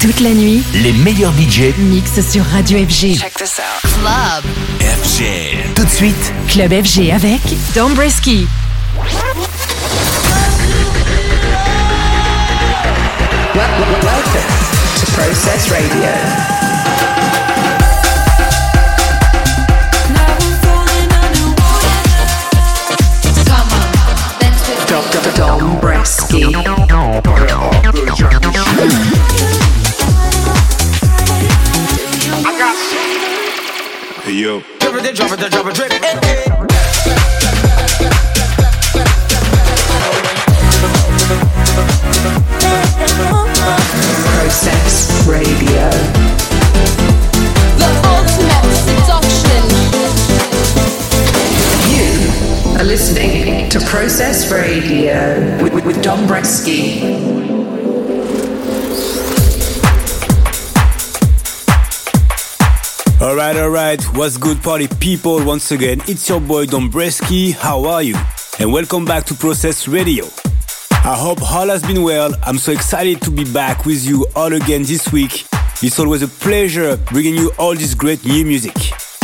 Toute la nuit, les meilleurs budgets mixent sur Radio FG. Check this out. Club FG. Tout de suite, Club FG avec Dombreski. Welcome to Process Radio. Dr. Dom Bresky. Drop it, then drop it, then drop it, drip. Eh, eh. Process Radio. The ultimate seduction. You are listening to Process Radio with, with, with Dom Bresky. Alright, alright, what's good party people? Once again, it's your boy Dombresky. How are you? And welcome back to Process Radio. I hope all has been well. I'm so excited to be back with you all again this week. It's always a pleasure bringing you all this great new music.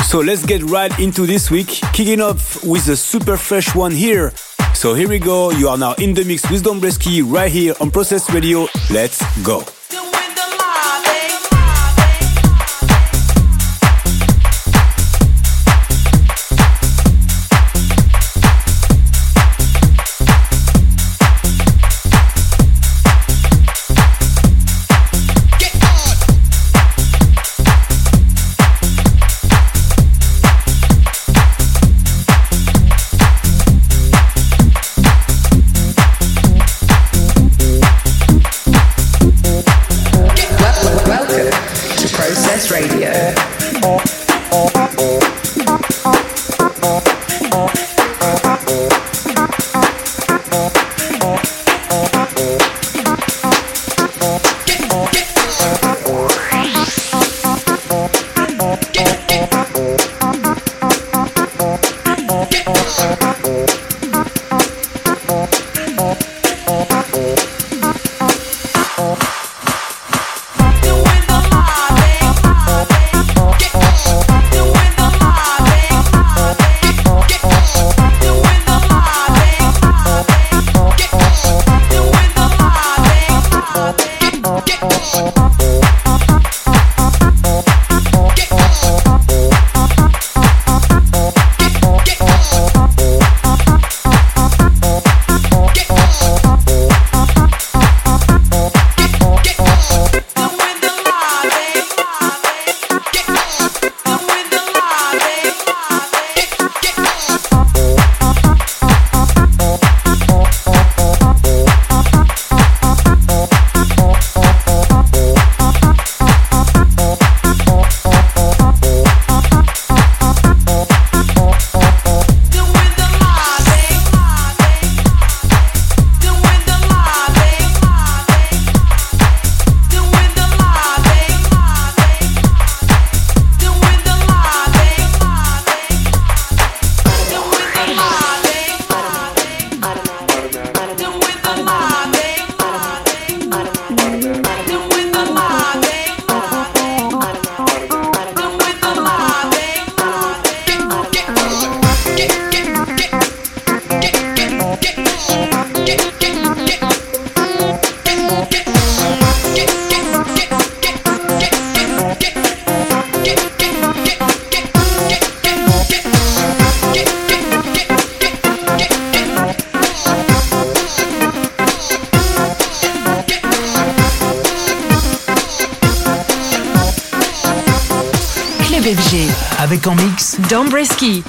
So let's get right into this week, kicking off with a super fresh one here. So here we go, you are now in the mix with Dombresky right here on Process Radio. Let's go. Club Dombresky.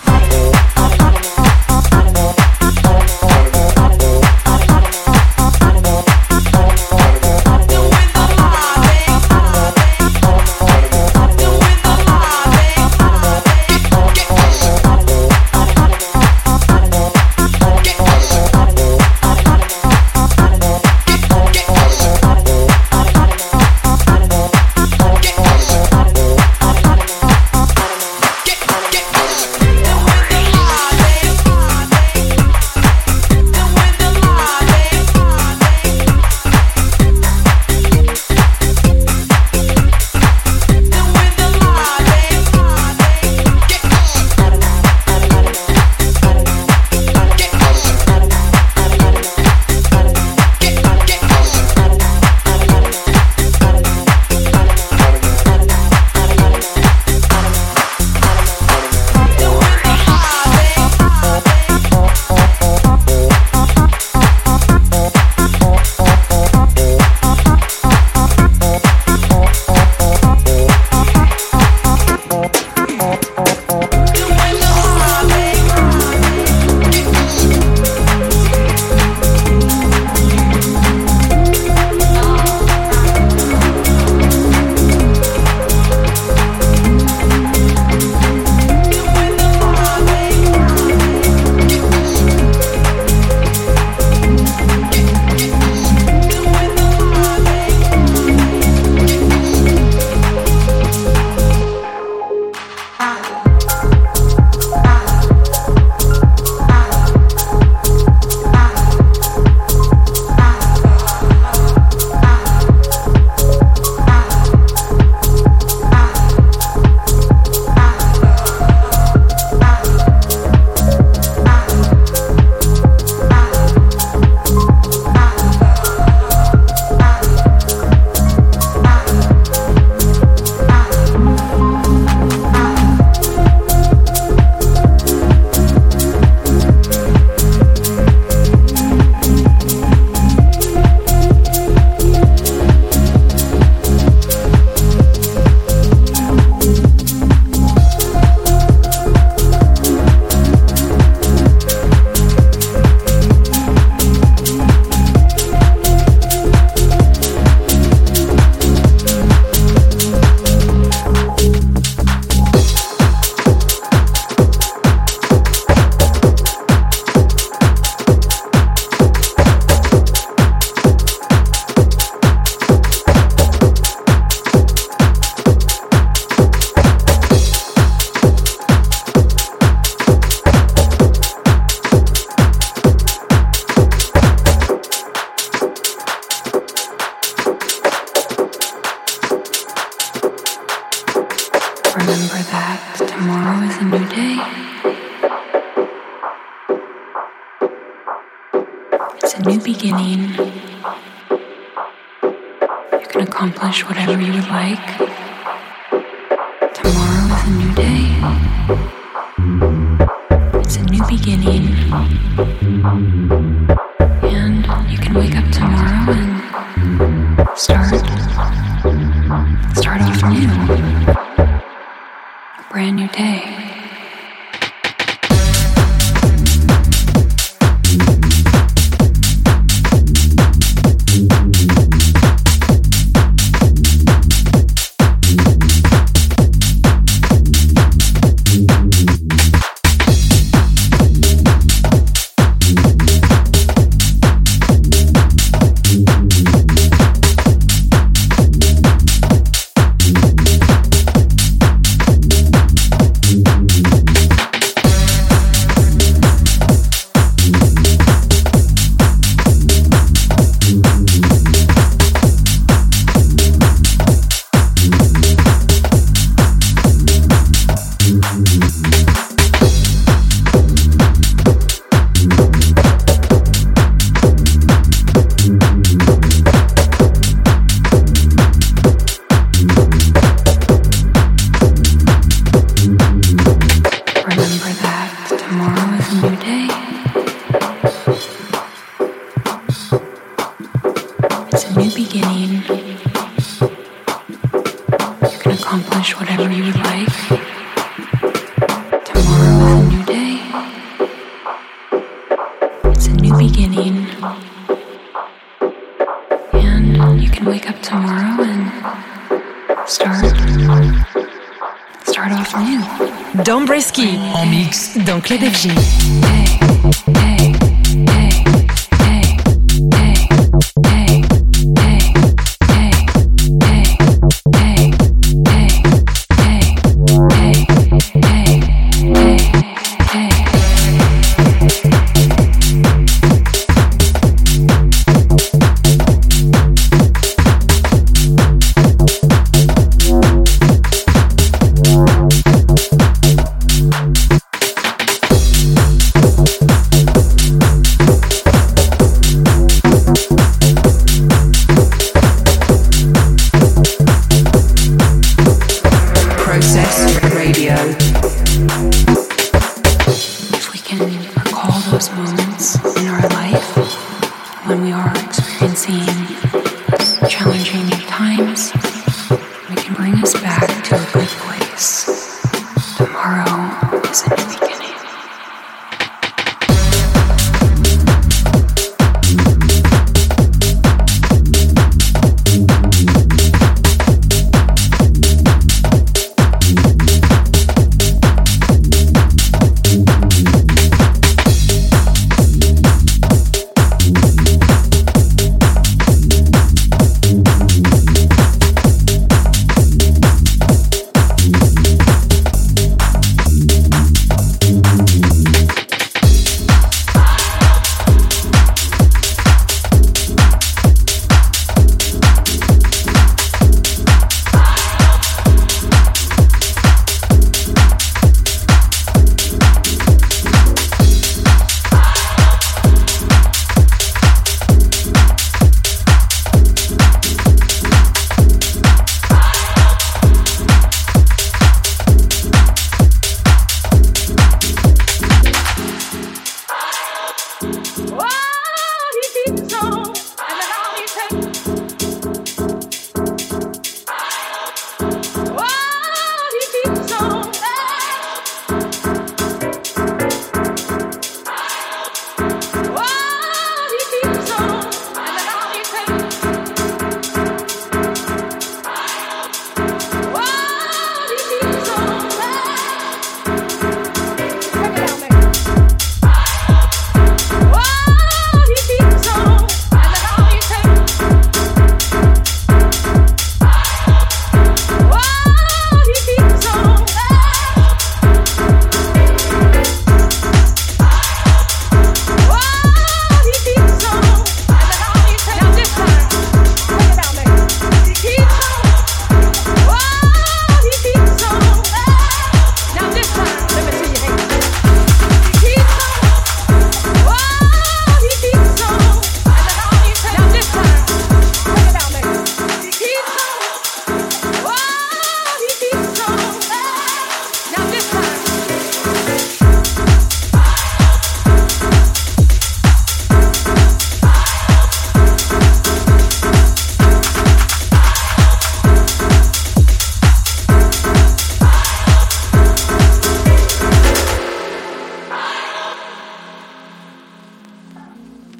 Remember that tomorrow is a new day. It's a new beginning. You can accomplish whatever you would like. Tomorrow is a new day. It's a new beginning. Beginning. And you can wake up tomorrow and start start off new. Dombresky. En mix. Dans Club FG.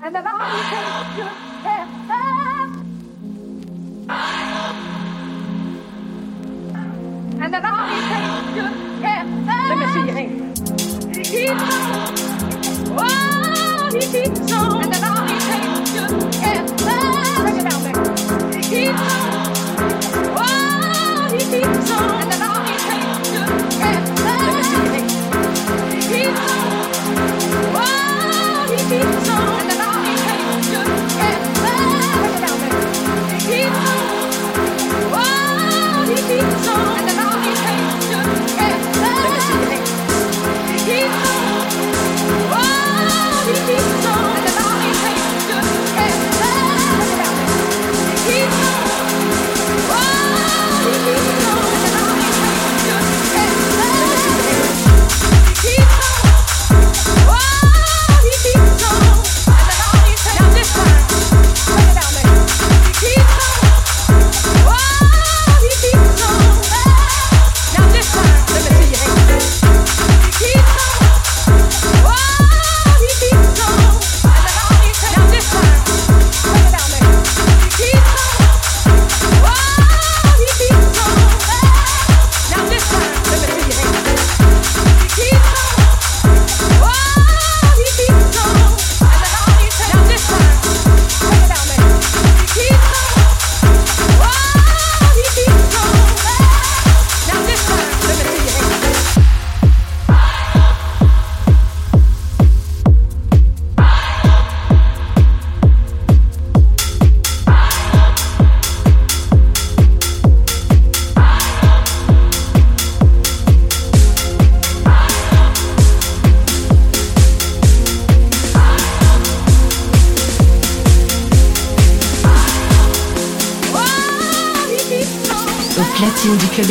and then I take your hand. And then I take your hand. Let me see your hand. He keeps on. Oh, he keeps on. du club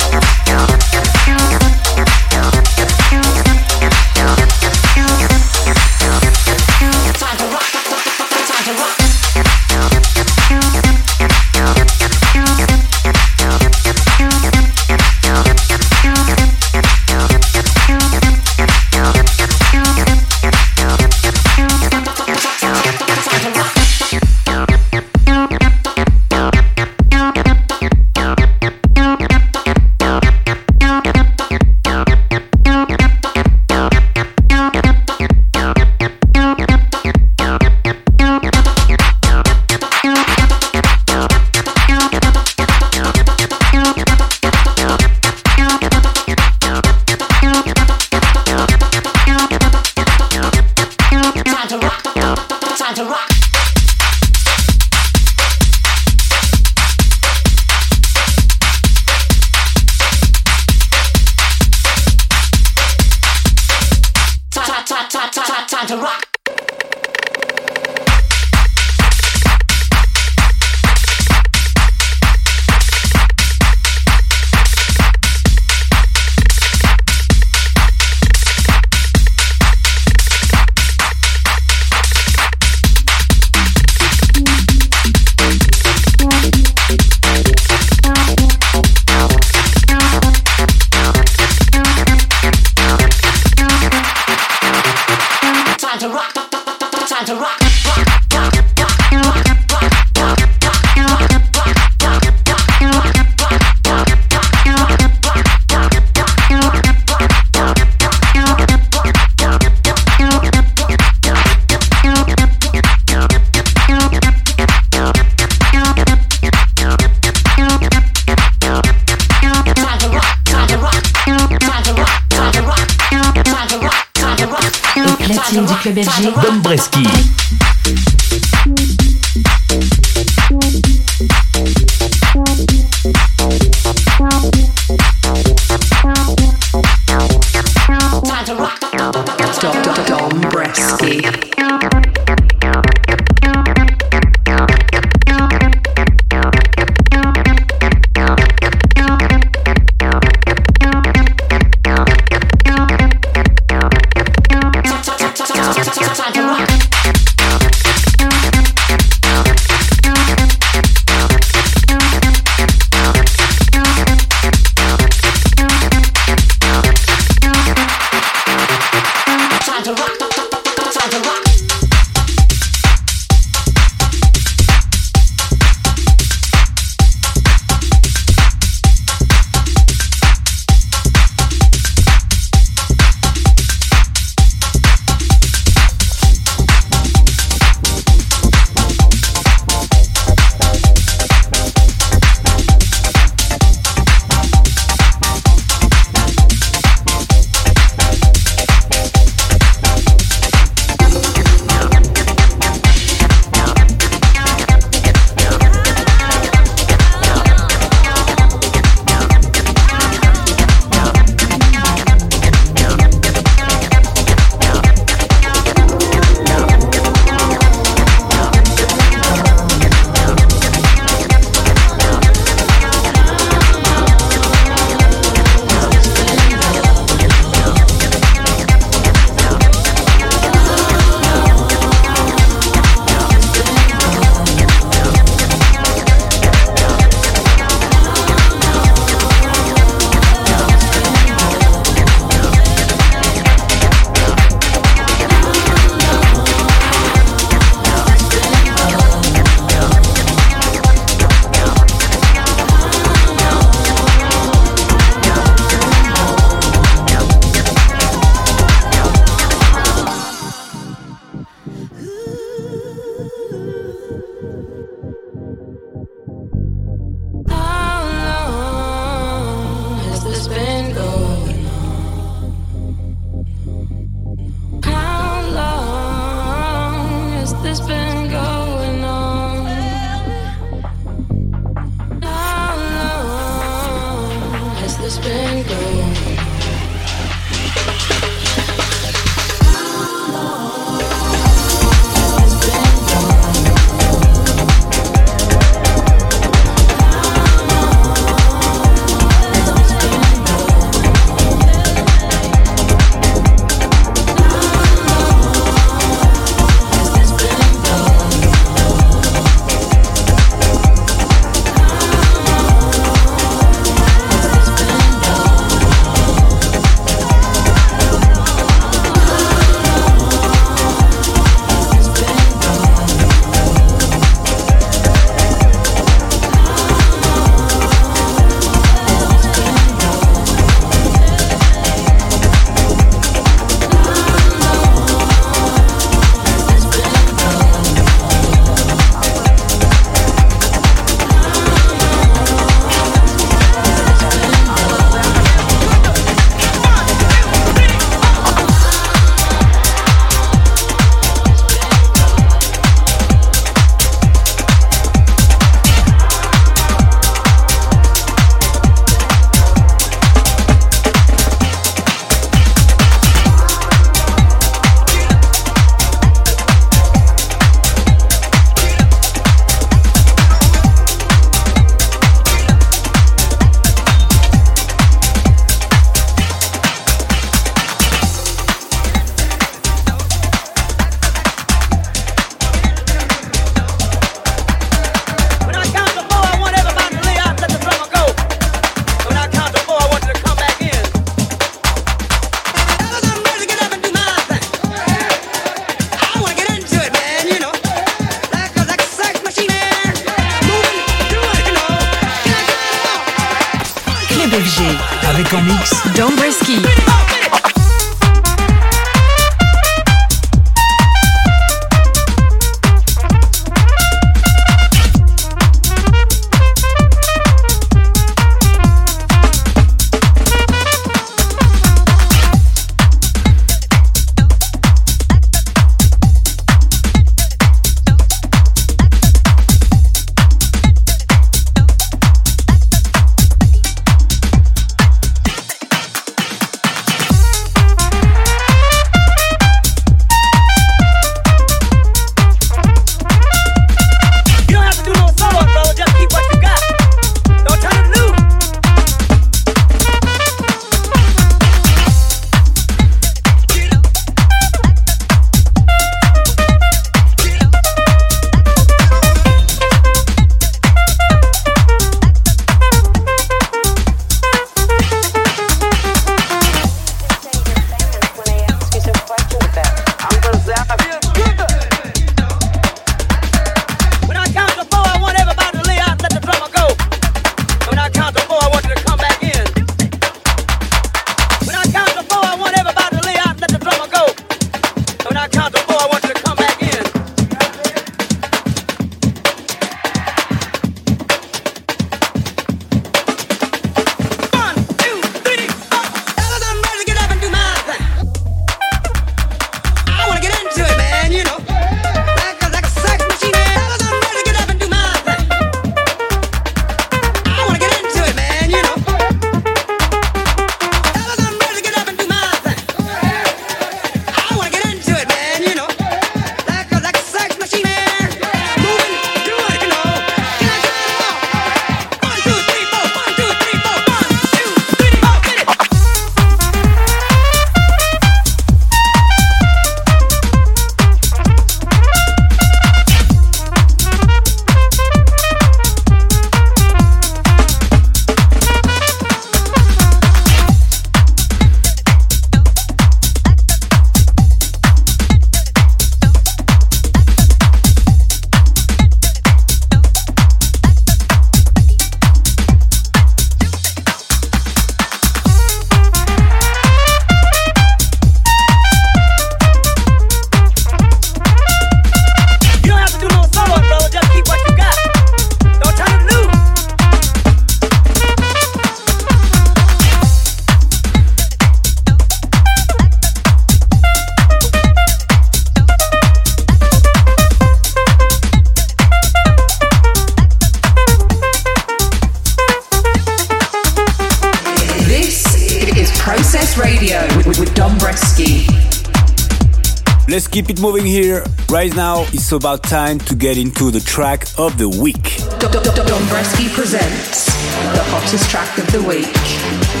moving here. Right now, it's about time to get into the track of the week. Dombresky presents the hottest track of the week.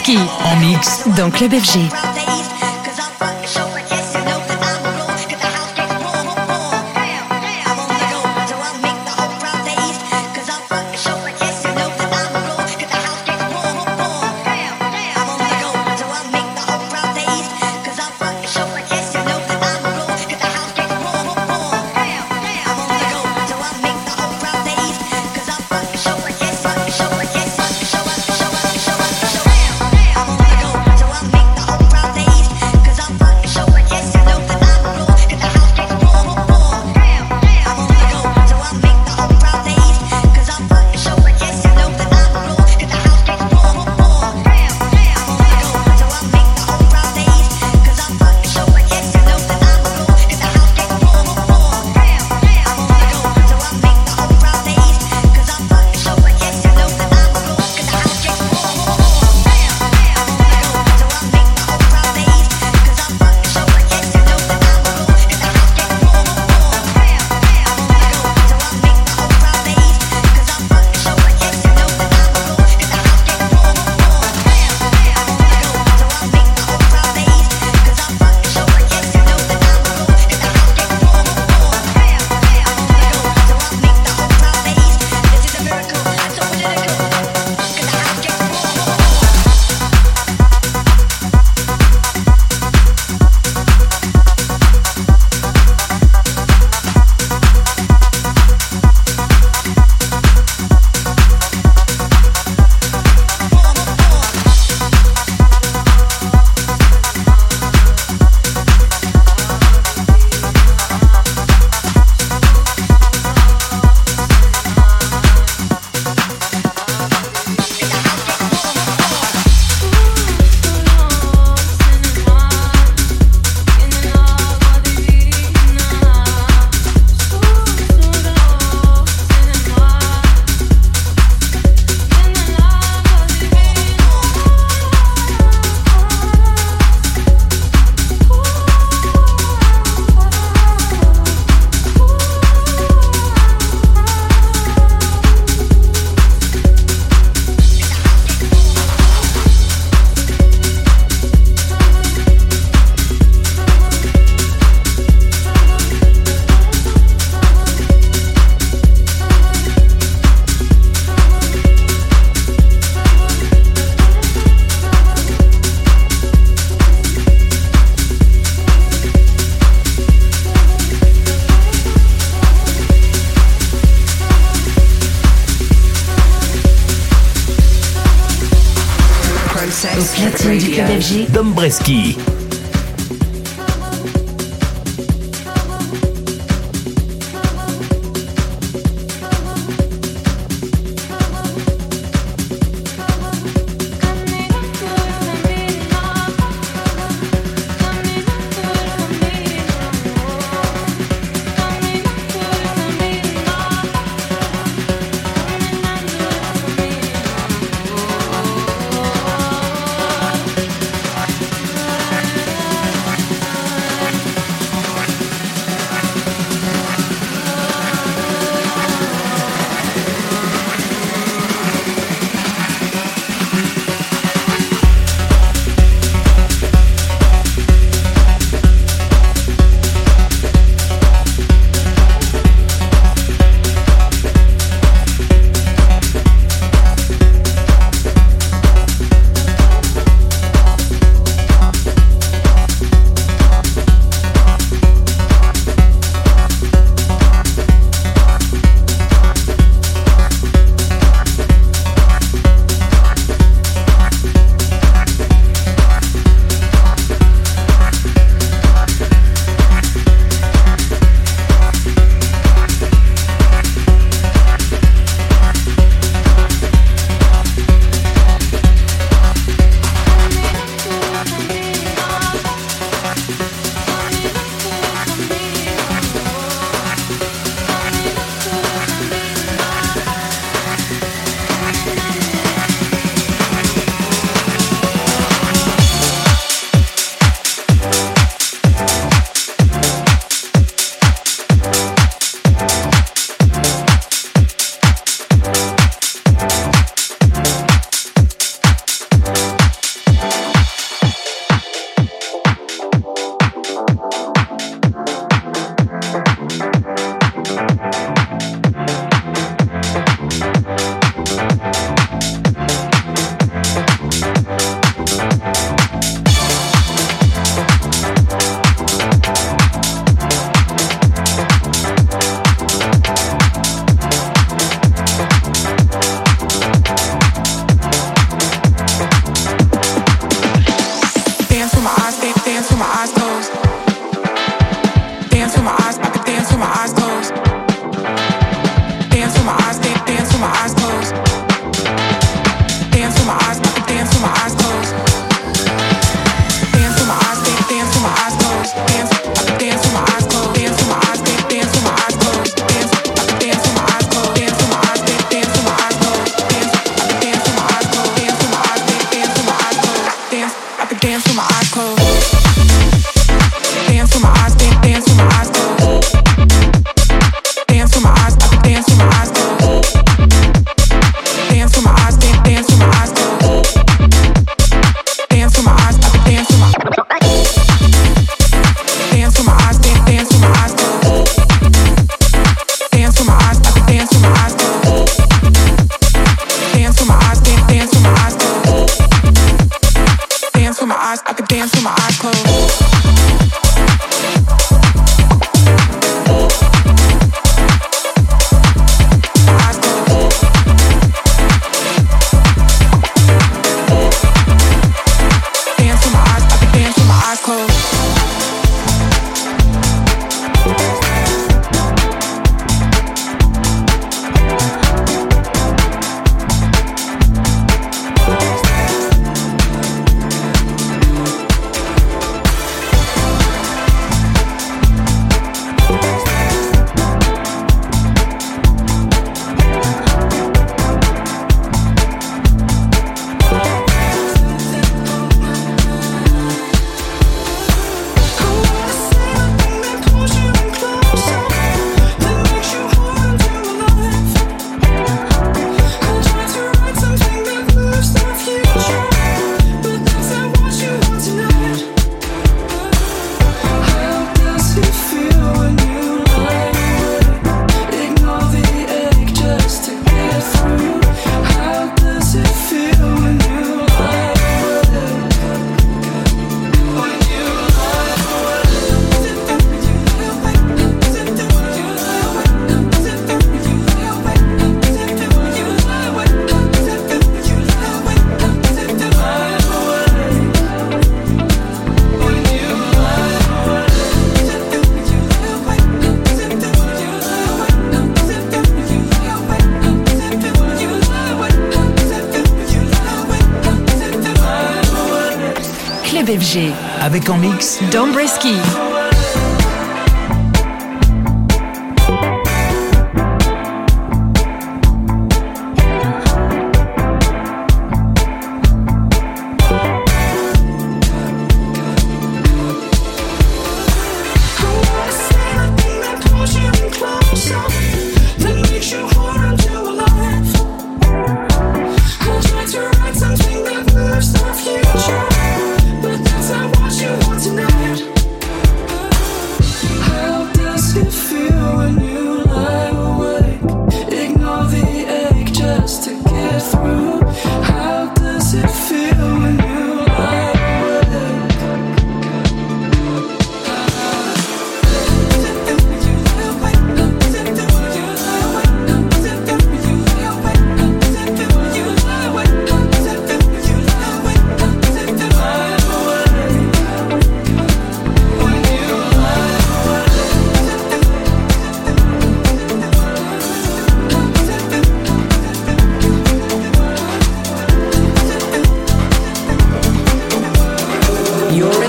Dombreski en mix dans Club FG. Brzeski. Dombresky.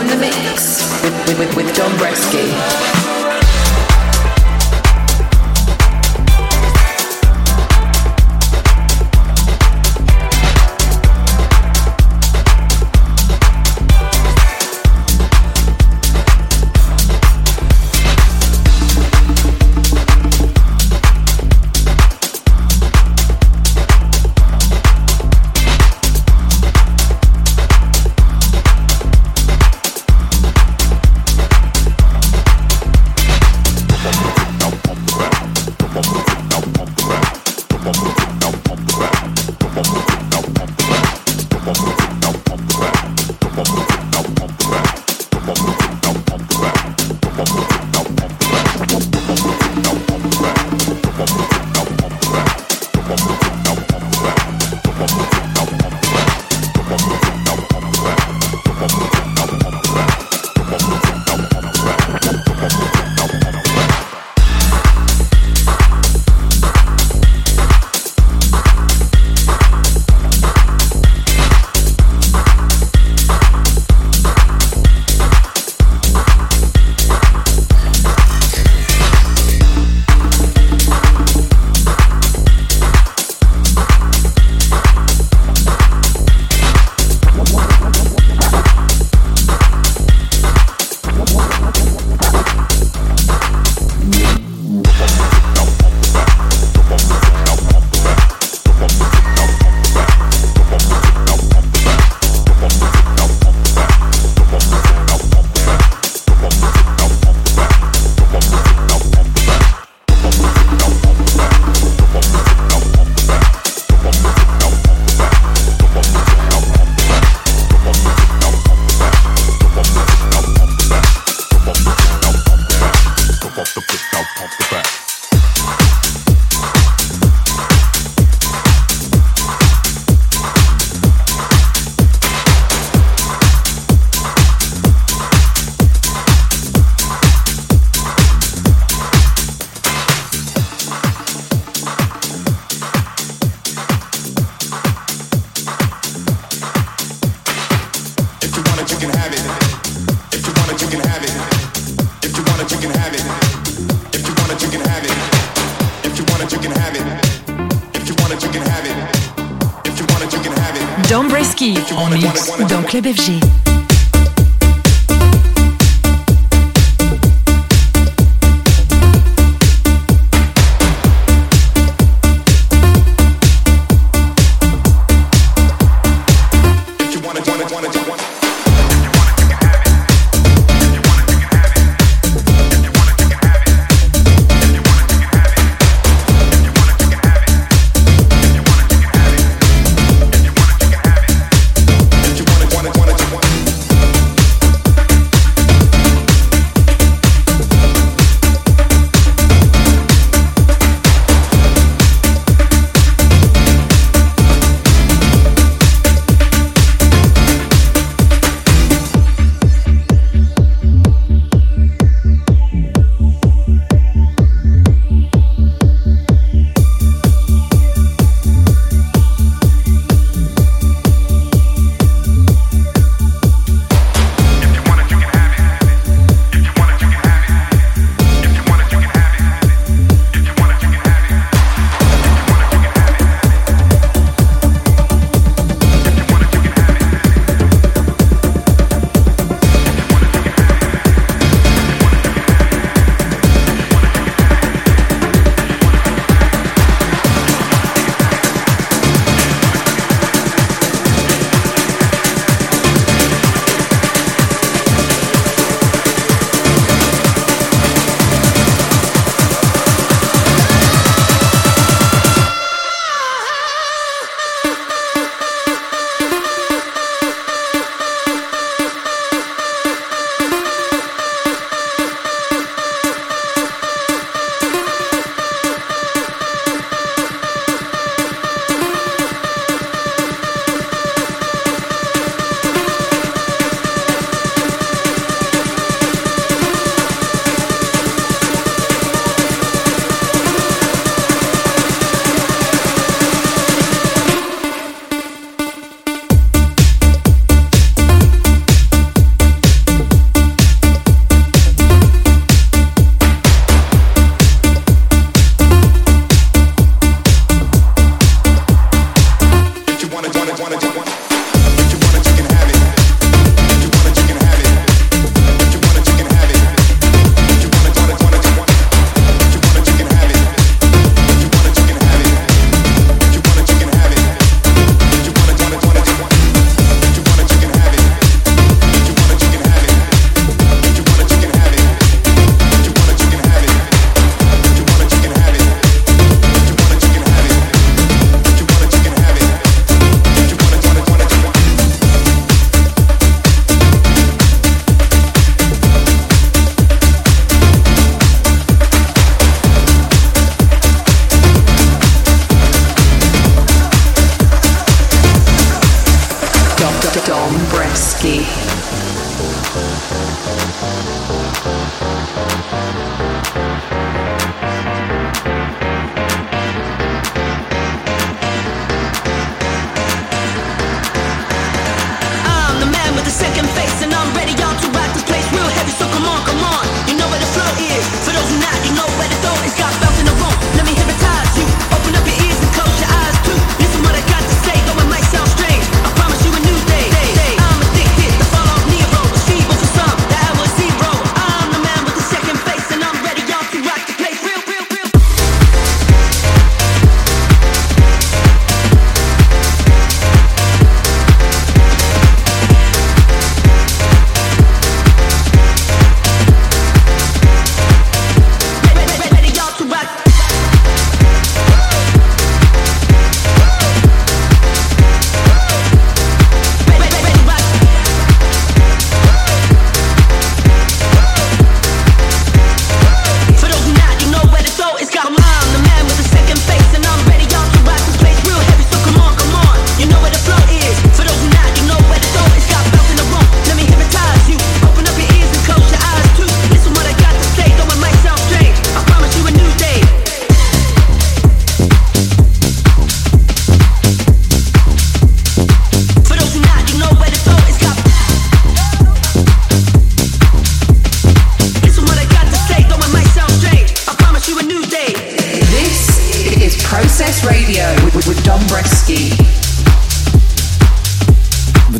Avec en mix Dombresky. Club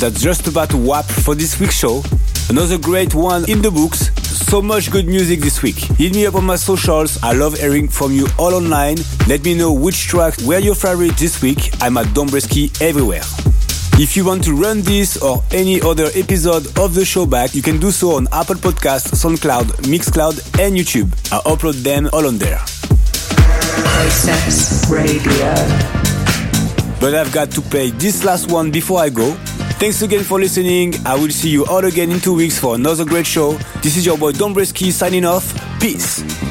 That's just about to wrap for this week's show. Another great one in the books. So much good music this week. Hit me up on my socials. I love hearing from you all online. Let me know which tracks were your favorite this week. I'm at Dombresky everywhere. If you want to run this or any other episode of the show back, you can do so on Apple Podcasts, SoundCloud, Mixcloud, and YouTube. I upload them all on there. Process Radio. But I've got to play this last one before I go. Thanks again for listening. I will see you all again in two weeks for another great show. This is your boy Dombresky signing off. Peace.